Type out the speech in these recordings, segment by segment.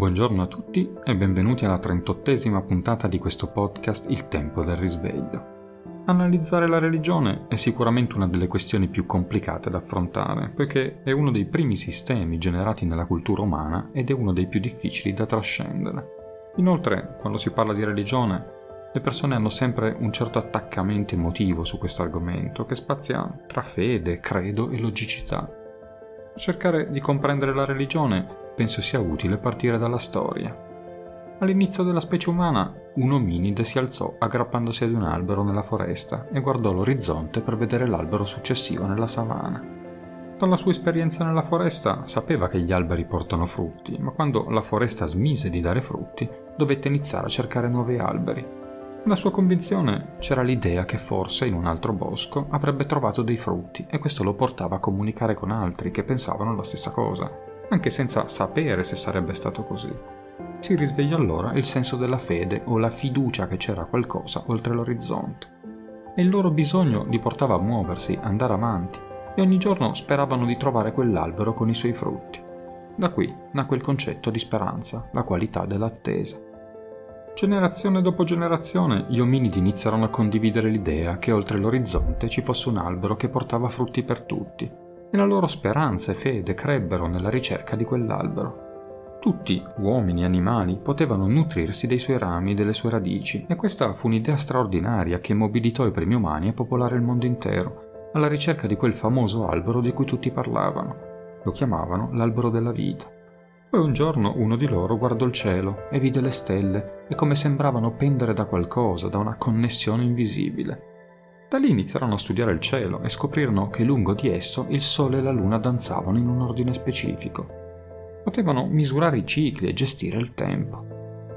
Buongiorno a tutti e benvenuti alla 38esima puntata di questo podcast Il tempo del risveglio. Analizzare la religione è sicuramente una delle questioni più complicate da affrontare, poiché è uno dei primi sistemi generati nella cultura umana ed è uno dei più difficili da trascendere. Inoltre, quando si parla di religione, le persone hanno sempre un certo attaccamento emotivo su questo argomento, che spazia tra fede, credo e logicità. Cercare di comprendere la religione penso sia utile partire dalla storia. All'inizio della specie umana, un ominide si alzò aggrappandosi ad un albero nella foresta e guardò l'orizzonte per vedere l'albero successivo nella savana. Dalla sua esperienza nella foresta sapeva che gli alberi portano frutti, ma quando la foresta smise di dare frutti, dovette iniziare a cercare nuovi alberi. Nella sua convinzione c'era l'idea che forse in un altro bosco avrebbe trovato dei frutti e questo lo portava a comunicare con altri che pensavano la stessa cosa anche senza sapere se sarebbe stato così. Si risvegliò allora il senso della fede o la fiducia che c'era qualcosa oltre l'orizzonte. E il loro bisogno li portava a muoversi, andare avanti, e ogni giorno speravano di trovare quell'albero con i suoi frutti. Da qui nacque il concetto di speranza, la qualità dell'attesa. Generazione dopo generazione gli ominidi iniziarono a condividere l'idea che oltre l'orizzonte ci fosse un albero che portava frutti per tutti, e la loro speranza e fede crebbero nella ricerca di quell'albero. Tutti, uomini e animali, potevano nutrirsi dei suoi rami e delle sue radici, e questa fu un'idea straordinaria che mobilitò i primi umani a popolare il mondo intero, alla ricerca di quel famoso albero di cui tutti parlavano. Lo chiamavano l'albero della vita. Poi un giorno uno di loro guardò il cielo e vide le stelle e come sembravano pendere da qualcosa, da una connessione invisibile. Da lì iniziarono a studiare il cielo e scoprirono che lungo di esso il Sole e la Luna danzavano in un ordine specifico. Potevano misurare i cicli e gestire il tempo.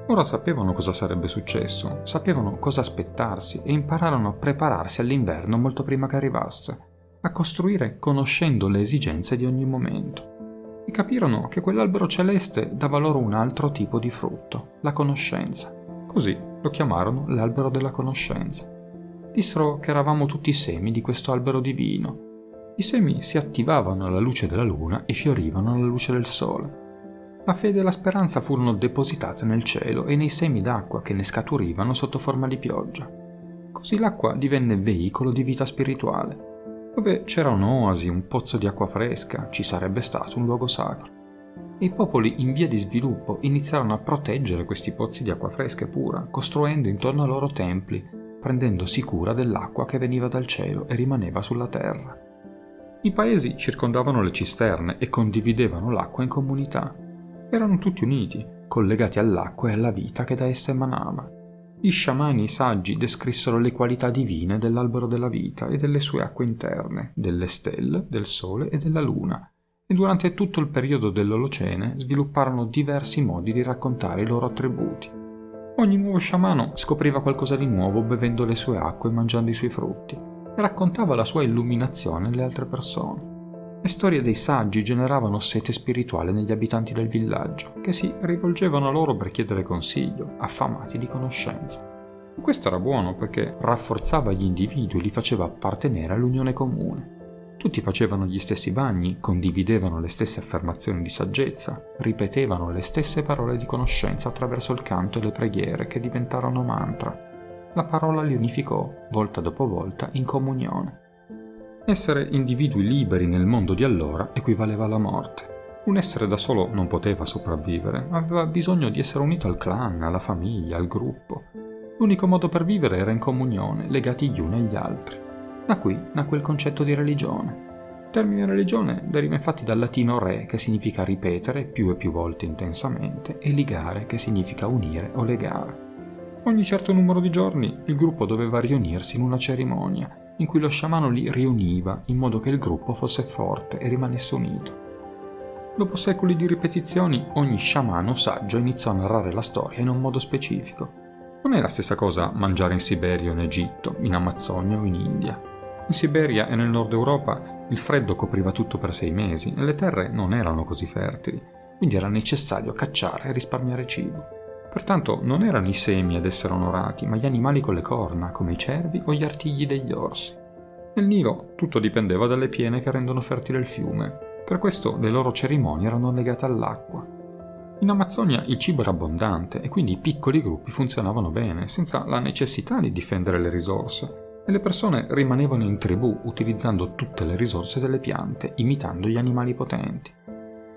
Ora sapevano cosa sarebbe successo, sapevano cosa aspettarsi e impararono a prepararsi all'inverno molto prima che arrivasse, a costruire conoscendo le esigenze di ogni momento. E capirono che quell'albero celeste dava loro un altro tipo di frutto, la conoscenza. Così lo chiamarono l'albero della conoscenza dissero che eravamo tutti semi di questo albero divino. I semi si attivavano alla luce della luna e fiorivano alla luce del sole. La fede e la speranza furono depositate nel cielo e nei semi d'acqua che ne scaturivano sotto forma di pioggia. Così l'acqua divenne veicolo di vita spirituale. Dove c'era un'oasi, un pozzo di acqua fresca, ci sarebbe stato un luogo sacro. E i popoli in via di sviluppo iniziarono a proteggere questi pozzi di acqua fresca e pura, costruendo intorno a loro templi, prendendosi cura dell'acqua che veniva dal cielo e rimaneva sulla terra. I paesi circondavano le cisterne e condividevano l'acqua in comunità. Erano tutti uniti, collegati all'acqua e alla vita che da essa emanava. I sciamani saggi descrissero le qualità divine dell'albero della vita e delle sue acque interne, delle stelle, del sole e della luna, e durante tutto il periodo dell'Olocene svilupparono diversi modi di raccontare i loro attributi. Ogni nuovo sciamano scopriva qualcosa di nuovo bevendo le sue acque e mangiando i suoi frutti e raccontava la sua illuminazione alle altre persone. Le storie dei saggi generavano sete spirituale negli abitanti del villaggio, che si rivolgevano a loro per chiedere consiglio, affamati di conoscenza. Questo era buono perché rafforzava gli individui e li faceva appartenere all'unione comune. Tutti facevano gli stessi bagni, condividevano le stesse affermazioni di saggezza, ripetevano le stesse parole di conoscenza attraverso il canto e le preghiere che diventarono mantra. La parola li unificò, volta dopo volta, in comunione. Essere individui liberi nel mondo di allora equivaleva alla morte. Un essere da solo non poteva sopravvivere, aveva bisogno di essere unito al clan, alla famiglia, al gruppo. L'unico modo per vivere era in comunione, legati gli uni agli altri. Da qui nacque il concetto di religione. Il termine religione deriva infatti dal latino re, che significa ripetere più e più volte intensamente, e ligare, che significa unire o legare. Ogni certo numero di giorni il gruppo doveva riunirsi in una cerimonia, in cui lo sciamano li riuniva in modo che il gruppo fosse forte e rimanesse unito. Dopo secoli di ripetizioni, ogni sciamano saggio iniziò a narrare la storia in un modo specifico. Non è la stessa cosa mangiare in Siberia o in Egitto, in Amazzonia o in India. In Siberia e nel nord Europa il freddo copriva tutto per sei mesi e le terre non erano così fertili, quindi era necessario cacciare e risparmiare cibo. Pertanto non erano i semi ad essere onorati, ma gli animali con le corna, come i cervi o gli artigli degli orsi. Nel Nilo tutto dipendeva dalle piene che rendono fertile il fiume, per questo le loro cerimonie erano legate all'acqua. In Amazzonia il cibo era abbondante e quindi i piccoli gruppi funzionavano bene, senza la necessità di difendere le risorse, e le persone rimanevano in tribù utilizzando tutte le risorse delle piante, imitando gli animali potenti.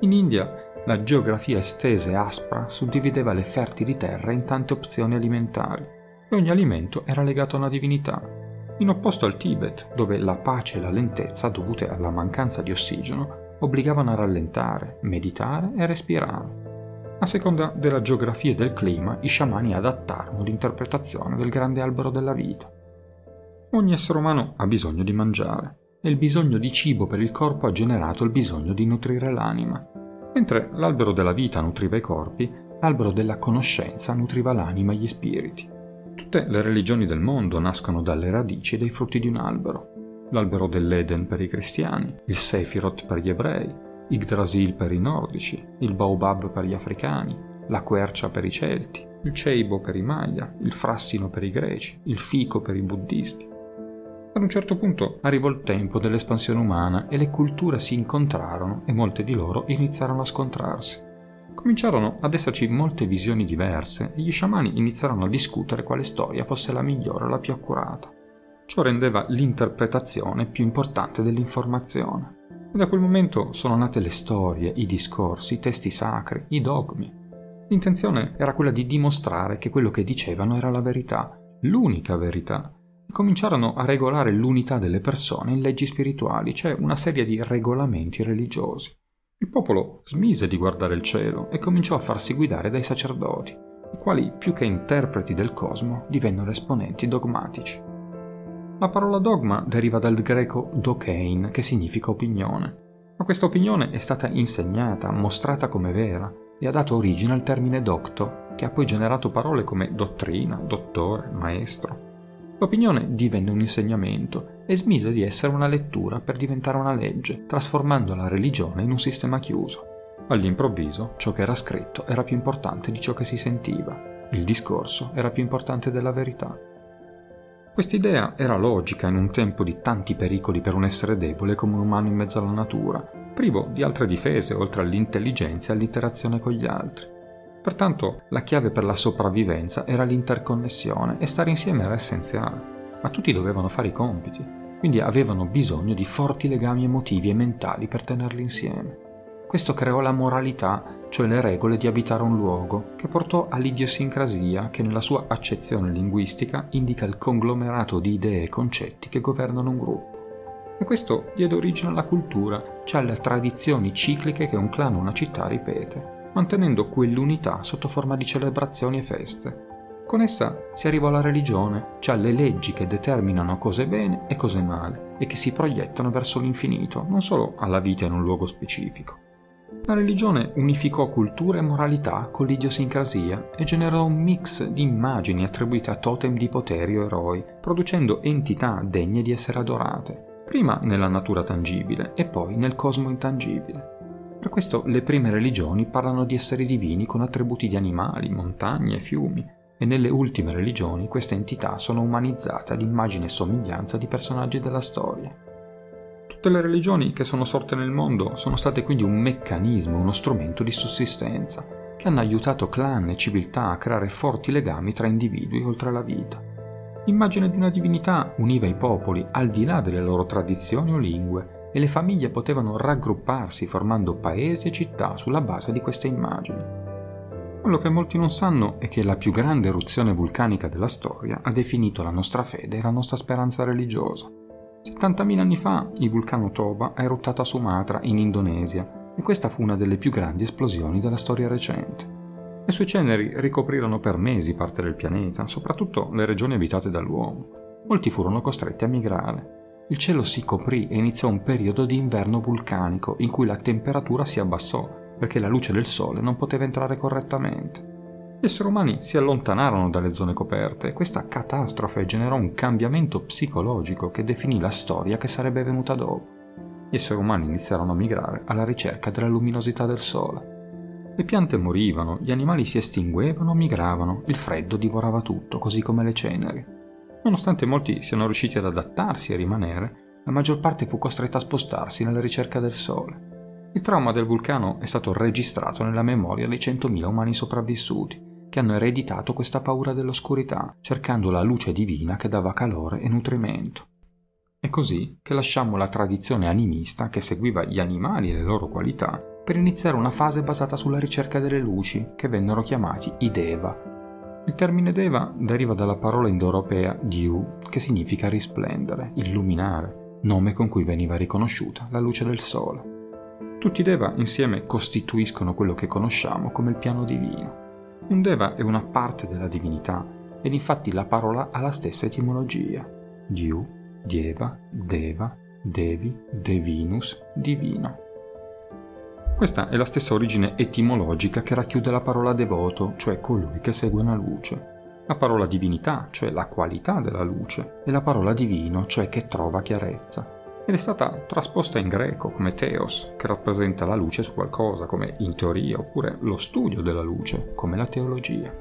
In India la geografia estesa e aspra suddivideva le fertili terre in tante opzioni alimentari e ogni alimento era legato a una divinità, in opposto al Tibet, dove la pace e la lentezza dovute alla mancanza di ossigeno obbligavano a rallentare, meditare e respirare. A seconda della geografia e del clima, i sciamani adattarono l'interpretazione del grande albero della vita. Ogni essere umano ha bisogno di mangiare e il bisogno di cibo per il corpo ha generato il bisogno di nutrire l'anima. Mentre l'albero della vita nutriva i corpi, l'albero della conoscenza nutriva l'anima e gli spiriti. Tutte le religioni del mondo nascono dalle radici dei frutti di un albero. L'albero dell'Eden per i cristiani, il Sefirot per gli ebrei, Yggdrasil per i nordici, il baobab per gli africani, la quercia per i celti, il ceibo per i Maya, il frassino per i greci, il fico per i buddisti. Ad un certo punto arrivò il tempo dell'espansione umana e le culture si incontrarono e molte di loro iniziarono a scontrarsi. Cominciarono ad esserci molte visioni diverse e gli sciamani iniziarono a discutere quale storia fosse la migliore o la più accurata. Ciò rendeva l'interpretazione più importante dell'informazione. E da quel momento sono nate le storie, i discorsi, i testi sacri, i dogmi. L'intenzione era quella di dimostrare che quello che dicevano era la verità, l'unica verità, cominciarono a regolare l'unità delle persone in leggi spirituali, cioè una serie di regolamenti religiosi. Il popolo smise di guardare il cielo e cominciò a farsi guidare dai sacerdoti, i quali, più che interpreti del cosmo, divennero esponenti dogmatici. La parola dogma deriva dal greco dokein, che significa opinione. Ma questa opinione è stata insegnata, mostrata come vera, e ha dato origine al termine docto, che ha poi generato parole come dottrina, dottore, maestro. L'opinione divenne un insegnamento e smise di essere una lettura per diventare una legge, trasformando la religione in un sistema chiuso. All'improvviso, ciò che era scritto era più importante di ciò che si sentiva. Il discorso era più importante della verità. Quest'idea era logica in un tempo di tanti pericoli per un essere debole come un umano in mezzo alla natura, privo di altre difese oltre all'intelligenza e all'interazione con gli altri. Pertanto la chiave per la sopravvivenza era l'interconnessione e stare insieme era essenziale, ma tutti dovevano fare i compiti, quindi avevano bisogno di forti legami emotivi e mentali per tenerli insieme. Questo creò la moralità, cioè le regole di abitare un luogo, che portò all'idiosincrasia che nella sua accezione linguistica indica il conglomerato di idee e concetti che governano un gruppo. E questo diede origine alla cultura, cioè alle tradizioni cicliche che un clan o una città ripete, mantenendo quell'unità sotto forma di celebrazioni e feste. Con essa si arrivò alla religione, cioè alle leggi che determinano cose bene e cose male e che si proiettano verso l'infinito, non solo alla vita in un luogo specifico. La religione unificò cultura e moralità con l'idiosincrasia e generò un mix di immagini attribuite a totem di poteri o eroi, producendo entità degne di essere adorate, prima nella natura tangibile e poi nel cosmo intangibile. Per questo le prime religioni parlano di esseri divini con attributi di animali, montagne fiumi, e nelle ultime religioni queste entità sono umanizzate ad immagine e somiglianza di personaggi della storia. Tutte le religioni che sono sorte nel mondo sono state quindi un meccanismo, uno strumento di sussistenza, che hanno aiutato clan e civiltà a creare forti legami tra individui oltre la vita. L'immagine di una divinità univa i popoli al di là delle loro tradizioni o lingue e le famiglie potevano raggrupparsi formando paesi e città sulla base di queste immagini. Quello che molti non sanno è che la più grande eruzione vulcanica della storia ha definito la nostra fede e la nostra speranza religiosa. 70.000 anni fa il vulcano Toba ha eruttato a Sumatra, in Indonesia, e questa fu una delle più grandi esplosioni della storia recente. Le sue ceneri ricoprirono per mesi parte del pianeta, soprattutto le regioni abitate dall'uomo. Molti furono costretti a migrare. Il cielo si coprì e iniziò un periodo di inverno vulcanico in cui la temperatura si abbassò perché la luce del sole non poteva entrare correttamente. Gli esseri umani si allontanarono dalle zone coperte e questa catastrofe generò un cambiamento psicologico che definì la storia che sarebbe venuta dopo. Gli esseri umani iniziarono a migrare alla ricerca della luminosità del sole. Le piante morivano, gli animali si estinguevano migravano, il freddo divorava tutto, così come le ceneri. Nonostante molti siano riusciti ad adattarsi e rimanere, la maggior parte fu costretta a spostarsi nella ricerca del sole. Il trauma del vulcano è stato registrato nella memoria dei 100.000 umani sopravvissuti, che hanno ereditato questa paura dell'oscurità, cercando la luce divina che dava calore e nutrimento. È così che lasciamo la tradizione animista che seguiva gli animali e le loro qualità per iniziare una fase basata sulla ricerca delle luci, che vennero chiamati i Deva. Il termine Deva deriva dalla parola indoeuropea Diu, che significa risplendere, illuminare, nome con cui veniva riconosciuta la luce del sole. Tutti i Deva insieme costituiscono quello che conosciamo come il piano divino. Un Deva è una parte della divinità ed infatti la parola ha la stessa etimologia. Diu, Dieva, Deva, Devi, Devinus, divino. Questa è la stessa origine etimologica che racchiude la parola devoto, cioè colui che segue una luce, la parola divinità, cioè la qualità della luce, e la parola divino, cioè che trova chiarezza ed è stata trasposta in greco come Theos, che rappresenta la luce su qualcosa, come in teoria, oppure lo studio della luce, come la teologia.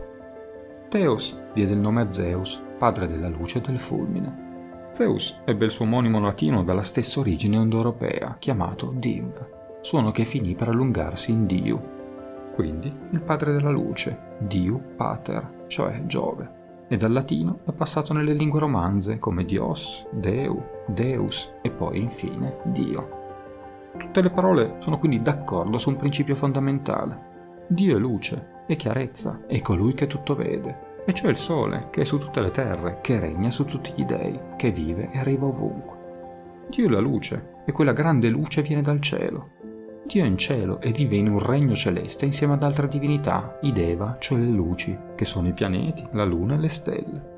Theos diede il nome a Zeus, padre della luce e del fulmine. Zeus ebbe il suo omonimo latino dalla stessa origine indoeuropea, chiamato Div, suono che finì per allungarsi in Diu, quindi il padre della luce, Diu Pater, cioè Giove e dal latino è passato nelle lingue romanze come Dios, Deu, Deus e poi infine Dio. Tutte le parole sono quindi d'accordo su un principio fondamentale. Dio è luce, è chiarezza, è colui che tutto vede, e cioè il sole che è su tutte le terre, che regna su tutti gli dei, che vive e arriva ovunque. Dio è la luce, e quella grande luce viene dal cielo, Dio è in cielo e vive in un regno celeste insieme ad altre divinità, i Deva, cioè le luci, che sono i pianeti, la luna e le stelle.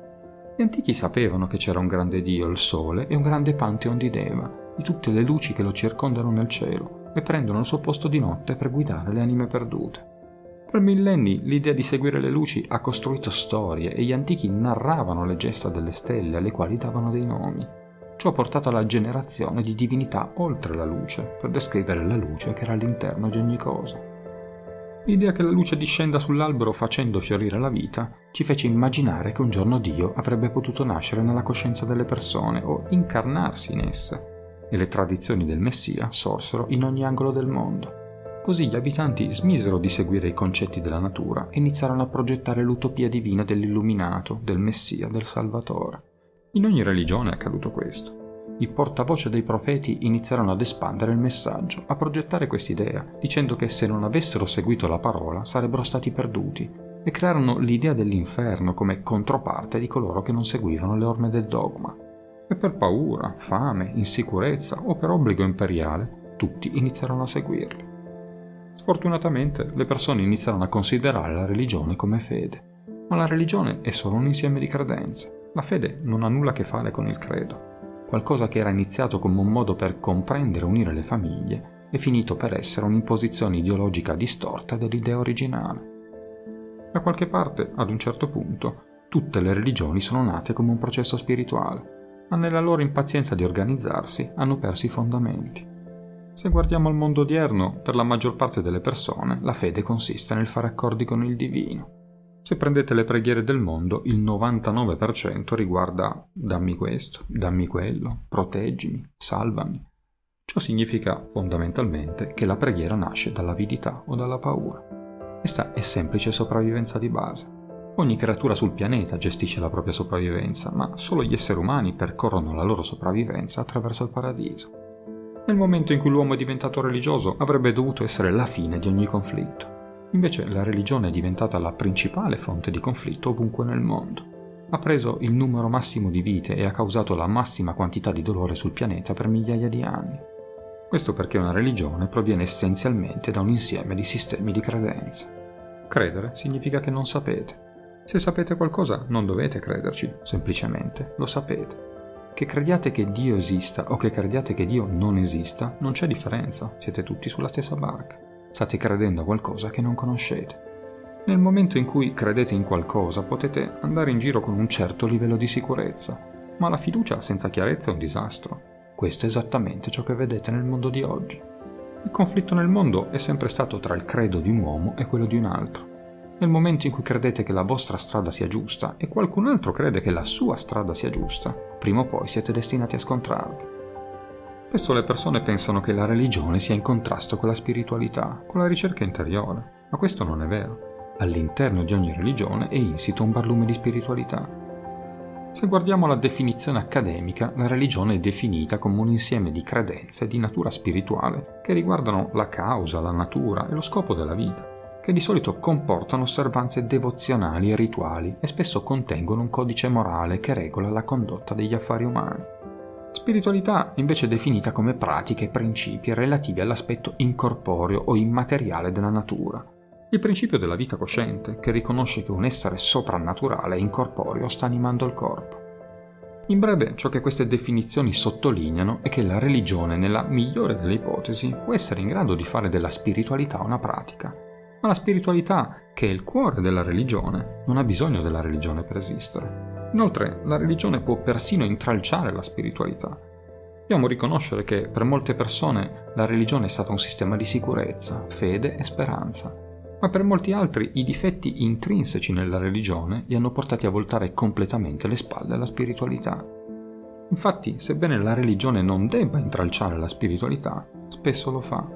Gli antichi sapevano che c'era un grande Dio, il Sole, e un grande pantheon di Deva, di tutte le luci che lo circondano nel cielo e prendono il suo posto di notte per guidare le anime perdute. Per millenni l'idea di seguire le luci ha costruito storie e gli antichi narravano le gesta delle stelle alle quali davano dei nomi. Ciò ha portato alla generazione di divinità oltre la luce, per descrivere la luce che era all'interno di ogni cosa. L'idea che la luce discenda sull'albero facendo fiorire la vita ci fece immaginare che un giorno Dio avrebbe potuto nascere nella coscienza delle persone o incarnarsi in esse, e le tradizioni del Messia sorsero in ogni angolo del mondo. Così gli abitanti smisero di seguire i concetti della natura e iniziarono a progettare l'utopia divina dell'illuminato, del Messia, del Salvatore. In ogni religione è accaduto questo. I portavoce dei profeti iniziarono ad espandere il messaggio, a progettare quest'idea, dicendo che se non avessero seguito la parola sarebbero stati perduti, e crearono l'idea dell'inferno come controparte di coloro che non seguivano le orme del dogma. E per paura, fame, insicurezza o per obbligo imperiale, tutti iniziarono a seguirli. Sfortunatamente le persone iniziarono a considerare la religione come fede, ma la religione è solo un insieme di credenze. La fede non ha nulla a che fare con il credo. Qualcosa che era iniziato come un modo per comprendere e unire le famiglie è finito per essere un'imposizione ideologica distorta dell'idea originale. Da qualche parte, ad un certo punto, tutte le religioni sono nate come un processo spirituale, ma nella loro impazienza di organizzarsi hanno perso i fondamenti. Se guardiamo al mondo odierno, per la maggior parte delle persone la fede consiste nel fare accordi con il divino, se prendete le preghiere del mondo, il 99% riguarda dammi questo, dammi quello, proteggimi, salvami. Ciò significa fondamentalmente che la preghiera nasce dall'avidità o dalla paura. Questa è semplice sopravvivenza di base. Ogni creatura sul pianeta gestisce la propria sopravvivenza, ma solo gli esseri umani percorrono la loro sopravvivenza attraverso il paradiso. Nel momento in cui l'uomo è diventato religioso avrebbe dovuto essere la fine di ogni conflitto. Invece la religione è diventata la principale fonte di conflitto ovunque nel mondo. Ha preso il numero massimo di vite e ha causato la massima quantità di dolore sul pianeta per migliaia di anni. Questo perché una religione proviene essenzialmente da un insieme di sistemi di credenze. Credere significa che non sapete. Se sapete qualcosa non dovete crederci, semplicemente lo sapete. Che crediate che Dio esista o che crediate che Dio non esista, non c'è differenza, siete tutti sulla stessa barca. State credendo a qualcosa che non conoscete. Nel momento in cui credete in qualcosa potete andare in giro con un certo livello di sicurezza, ma la fiducia senza chiarezza è un disastro. Questo è esattamente ciò che vedete nel mondo di oggi. Il conflitto nel mondo è sempre stato tra il credo di un uomo e quello di un altro. Nel momento in cui credete che la vostra strada sia giusta e qualcun altro crede che la sua strada sia giusta, prima o poi siete destinati a scontrarvi. Spesso le persone pensano che la religione sia in contrasto con la spiritualità, con la ricerca interiore, ma questo non è vero. All'interno di ogni religione è insito un barlume di spiritualità. Se guardiamo la definizione accademica, la religione è definita come un insieme di credenze di natura spirituale che riguardano la causa, la natura e lo scopo della vita, che di solito comportano osservanze devozionali e rituali e spesso contengono un codice morale che regola la condotta degli affari umani. Spiritualità invece è definita come pratiche e principi relativi all'aspetto incorporeo o immateriale della natura. Il principio della vita cosciente, che riconosce che un essere soprannaturale e incorporeo sta animando il corpo. In breve, ciò che queste definizioni sottolineano è che la religione, nella migliore delle ipotesi, può essere in grado di fare della spiritualità una pratica, ma la spiritualità, che è il cuore della religione, non ha bisogno della religione per esistere. Inoltre, la religione può persino intralciare la spiritualità. Dobbiamo riconoscere che per molte persone la religione è stata un sistema di sicurezza, fede e speranza, ma per molti altri i difetti intrinseci nella religione li hanno portati a voltare completamente le spalle alla spiritualità. Infatti, sebbene la religione non debba intralciare la spiritualità, spesso lo fa.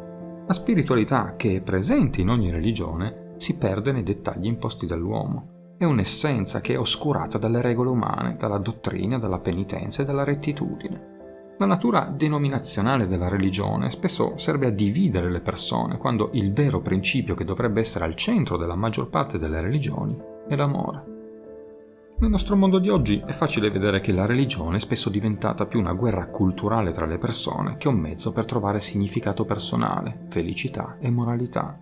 La spiritualità che è presente in ogni religione si perde nei dettagli imposti dall'uomo è un'essenza che è oscurata dalle regole umane, dalla dottrina, dalla penitenza e dalla rettitudine. La natura denominazionale della religione spesso serve a dividere le persone, quando il vero principio che dovrebbe essere al centro della maggior parte delle religioni è l'amore. Nel nostro mondo di oggi è facile vedere che la religione è spesso diventata più una guerra culturale tra le persone che un mezzo per trovare significato personale, felicità e moralità.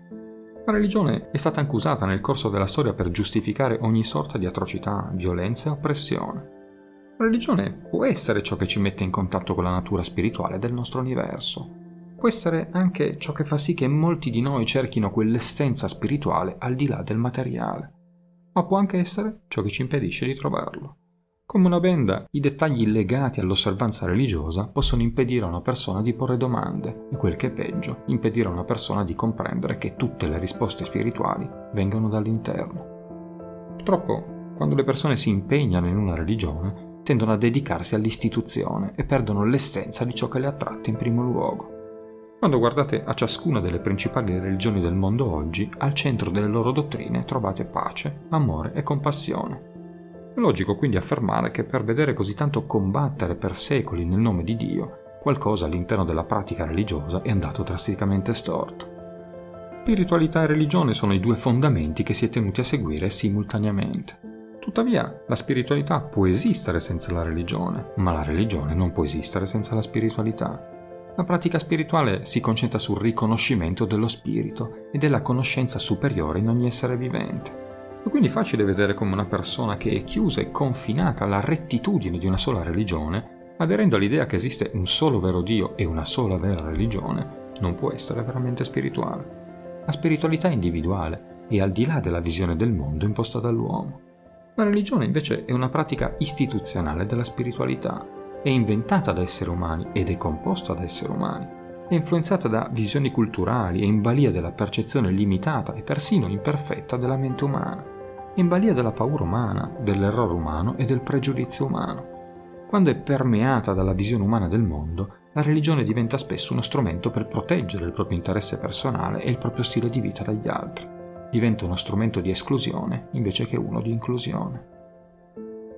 La religione è stata anche usata nel corso della storia per giustificare ogni sorta di atrocità, violenza e oppressione. La religione può essere ciò che ci mette in contatto con la natura spirituale del nostro universo. Può essere anche ciò che fa sì che molti di noi cerchino quell'essenza spirituale al di là del materiale. Ma può anche essere ciò che ci impedisce di trovarlo. Come una benda, i dettagli legati all'osservanza religiosa possono impedire a una persona di porre domande e quel che è peggio, impedire a una persona di comprendere che tutte le risposte spirituali vengono dall'interno. Purtroppo, quando le persone si impegnano in una religione, tendono a dedicarsi all'istituzione e perdono l'essenza di ciò che le attratte in primo luogo. Quando guardate a ciascuna delle principali religioni del mondo oggi, al centro delle loro dottrine trovate pace, amore e compassione è logico quindi affermare che per vedere così tanto combattere per secoli nel nome di Dio, qualcosa all'interno della pratica religiosa è andato drasticamente storto. Spiritualità e religione sono i due fondamenti che si è tenuti a seguire simultaneamente. Tuttavia, la spiritualità può esistere senza la religione, ma la religione non può esistere senza la spiritualità. La pratica spirituale si concentra sul riconoscimento dello spirito e della conoscenza superiore in ogni essere vivente. È quindi facile vedere come una persona che è chiusa e confinata alla rettitudine di una sola religione, aderendo all'idea che esiste un solo vero Dio e una sola vera religione, non può essere veramente spirituale. La spiritualità è individuale e al di là della visione del mondo imposta dall'uomo. La religione invece è una pratica istituzionale della spiritualità, è inventata da esseri umani ed è composta da esseri umani, è influenzata da visioni culturali e in balia della percezione limitata e persino imperfetta della mente umana in balia della paura umana, dell'errore umano e del pregiudizio umano. Quando è permeata dalla visione umana del mondo, la religione diventa spesso uno strumento per proteggere il proprio interesse personale e il proprio stile di vita dagli altri. Diventa uno strumento di esclusione invece che uno di inclusione.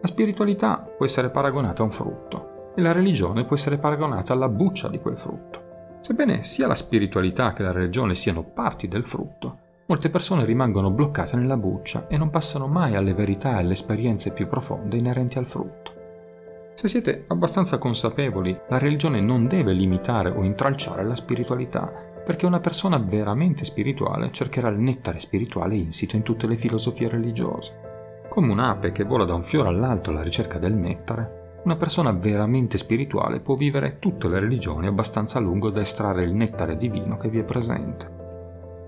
La spiritualità può essere paragonata a un frutto e la religione può essere paragonata alla buccia di quel frutto. Sebbene sia la spiritualità che la religione siano parti del frutto, molte persone rimangono bloccate nella buccia e non passano mai alle verità e alle esperienze più profonde inerenti al frutto. Se siete abbastanza consapevoli, la religione non deve limitare o intralciare la spiritualità, perché una persona veramente spirituale cercherà il nettare spirituale insito in tutte le filosofie religiose. Come un'ape che vola da un fiore all'altro alla ricerca del nettare, una persona veramente spirituale può vivere tutte le religioni abbastanza a lungo da estrarre il nettare divino che vi è presente.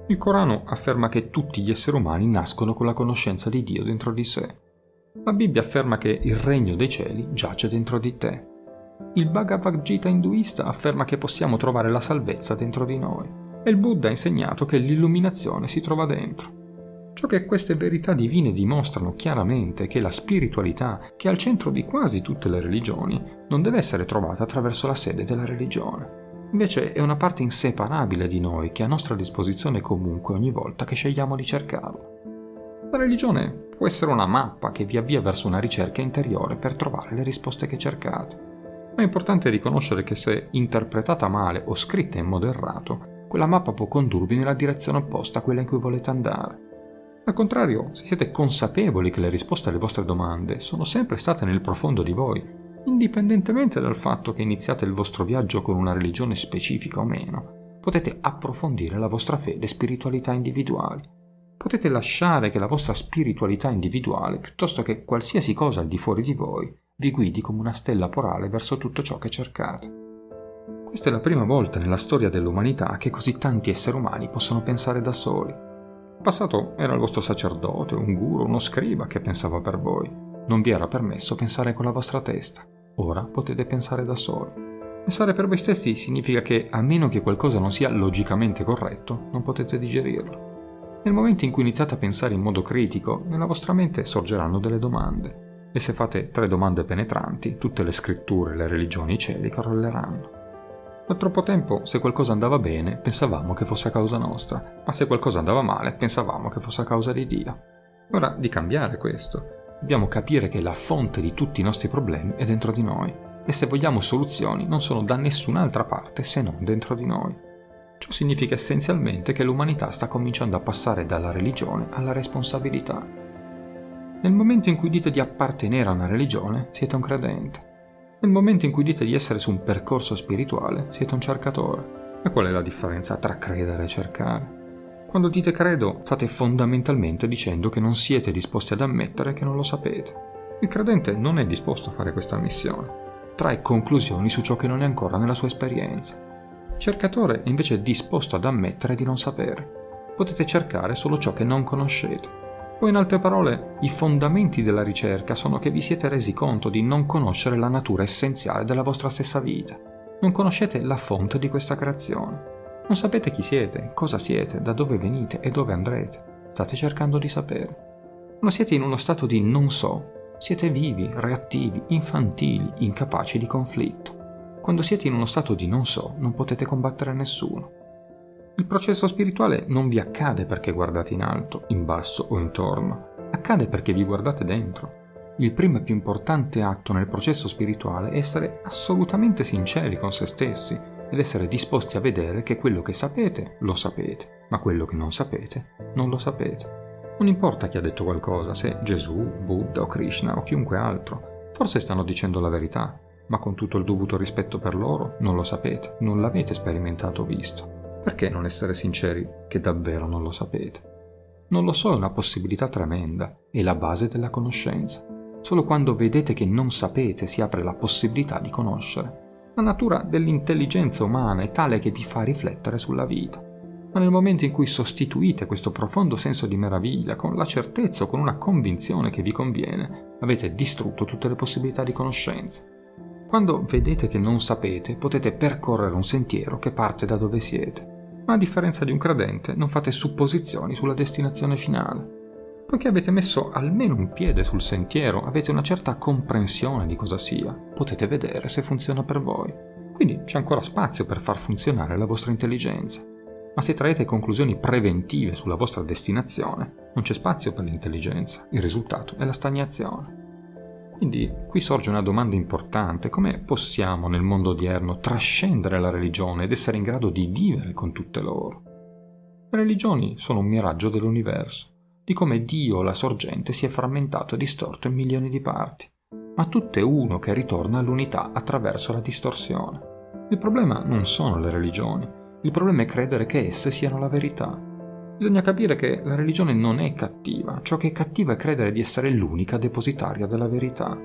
Il Corano afferma che tutti gli esseri umani nascono con la conoscenza di Dio dentro di sé. La Bibbia afferma che il regno dei cieli giace dentro di te. Il Bhagavad Gita induista afferma che possiamo trovare la salvezza dentro di noi. E il Buddha ha insegnato che l'illuminazione si trova dentro. Ciò che queste verità divine dimostrano chiaramente è che la spiritualità, che è al centro di quasi tutte le religioni, non deve essere trovata attraverso la sede della religione. Invece è una parte inseparabile di noi che è a nostra disposizione comunque ogni volta che scegliamo di cercarla. La religione può essere una mappa che vi avvia verso una ricerca interiore per trovare le risposte che cercate. Ma è importante riconoscere che se interpretata male o scritta in modo errato, quella mappa può condurvi nella direzione opposta a quella in cui volete andare. Al contrario, se siete consapevoli che le risposte alle vostre domande sono sempre state nel profondo di voi, indipendentemente dal fatto che iniziate il vostro viaggio con una religione specifica o meno, potete approfondire la vostra fede e spiritualità individuali. Potete lasciare che la vostra spiritualità individuale, piuttosto che qualsiasi cosa al di fuori di voi, vi guidi come una stella porale verso tutto ciò che cercate. Questa è la prima volta nella storia dell'umanità che così tanti esseri umani possono pensare da soli passato era il vostro sacerdote, un guru, uno scriba che pensava per voi. Non vi era permesso pensare con la vostra testa. Ora potete pensare da soli. Pensare per voi stessi significa che, a meno che qualcosa non sia logicamente corretto, non potete digerirlo. Nel momento in cui iniziate a pensare in modo critico, nella vostra mente sorgeranno delle domande. E se fate tre domande penetranti, tutte le scritture, le religioni, i cieli correlleranno. Per troppo tempo, se qualcosa andava bene, pensavamo che fosse a causa nostra, ma se qualcosa andava male, pensavamo che fosse a causa di Dio. Ora di cambiare questo. Dobbiamo capire che la fonte di tutti i nostri problemi è dentro di noi e se vogliamo soluzioni non sono da nessun'altra parte se non dentro di noi. Ciò significa essenzialmente che l'umanità sta cominciando a passare dalla religione alla responsabilità. Nel momento in cui dite di appartenere a una religione, siete un credente. Nel momento in cui dite di essere su un percorso spirituale, siete un cercatore. E qual è la differenza tra credere e cercare? Quando dite credo, state fondamentalmente dicendo che non siete disposti ad ammettere che non lo sapete. Il credente non è disposto a fare questa missione. Trae conclusioni su ciò che non è ancora nella sua esperienza. Il cercatore è invece disposto ad ammettere di non sapere. Potete cercare solo ciò che non conoscete. O in altre parole, i fondamenti della ricerca sono che vi siete resi conto di non conoscere la natura essenziale della vostra stessa vita. Non conoscete la fonte di questa creazione. Non sapete chi siete, cosa siete, da dove venite e dove andrete. State cercando di sapere. Quando siete in uno stato di non so, siete vivi, reattivi, infantili, incapaci di conflitto. Quando siete in uno stato di non so, non potete combattere nessuno. Il processo spirituale non vi accade perché guardate in alto, in basso o intorno, accade perché vi guardate dentro. Il primo e più importante atto nel processo spirituale è essere assolutamente sinceri con se stessi ed essere disposti a vedere che quello che sapete lo sapete, ma quello che non sapete non lo sapete. Non importa chi ha detto qualcosa, se Gesù, Buddha o Krishna o chiunque altro, forse stanno dicendo la verità, ma con tutto il dovuto rispetto per loro non lo sapete, non l'avete sperimentato o visto. Perché non essere sinceri che davvero non lo sapete? Non lo so è una possibilità tremenda, è la base della conoscenza. Solo quando vedete che non sapete si apre la possibilità di conoscere. La natura dell'intelligenza umana è tale che vi fa riflettere sulla vita. Ma nel momento in cui sostituite questo profondo senso di meraviglia con la certezza o con una convinzione che vi conviene, avete distrutto tutte le possibilità di conoscenza. Quando vedete che non sapete, potete percorrere un sentiero che parte da dove siete ma a differenza di un credente non fate supposizioni sulla destinazione finale. Poiché avete messo almeno un piede sul sentiero, avete una certa comprensione di cosa sia, potete vedere se funziona per voi. Quindi c'è ancora spazio per far funzionare la vostra intelligenza. Ma se traete conclusioni preventive sulla vostra destinazione, non c'è spazio per l'intelligenza, il risultato è la stagnazione. Quindi qui sorge una domanda importante, come possiamo nel mondo odierno trascendere la religione ed essere in grado di vivere con tutte loro? Le religioni sono un miraggio dell'universo, di come Dio, la sorgente, si è frammentato e distorto in milioni di parti, ma tutte uno che ritorna all'unità attraverso la distorsione. Il problema non sono le religioni, il problema è credere che esse siano la verità Bisogna capire che la religione non è cattiva, ciò che è cattivo è credere di essere l'unica depositaria della verità.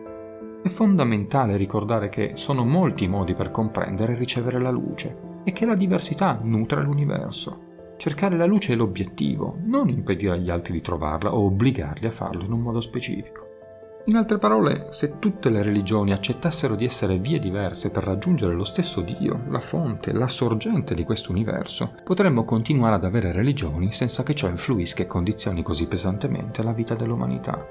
È fondamentale ricordare che sono molti i modi per comprendere e ricevere la luce e che la diversità nutre l'universo. Cercare la luce è l'obiettivo, non impedire agli altri di trovarla o obbligarli a farlo in un modo specifico. In altre parole, se tutte le religioni accettassero di essere vie diverse per raggiungere lo stesso Dio, la fonte, la sorgente di questo universo, potremmo continuare ad avere religioni senza che ciò influisca e condizioni così pesantemente la vita dell'umanità.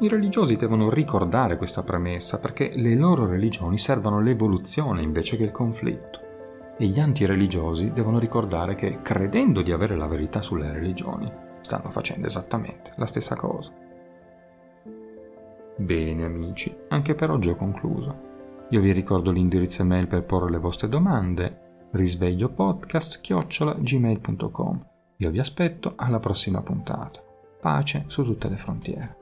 I religiosi devono ricordare questa premessa perché le loro religioni servono l'evoluzione invece che il conflitto. E gli antireligiosi devono ricordare che, credendo di avere la verità sulle religioni, stanno facendo esattamente la stessa cosa. Bene amici, anche per oggi ho concluso. Io vi ricordo l'indirizzo email per porre le vostre domande, risvegliopodcast-gmail.com. Io vi aspetto alla prossima puntata. Pace su tutte le frontiere.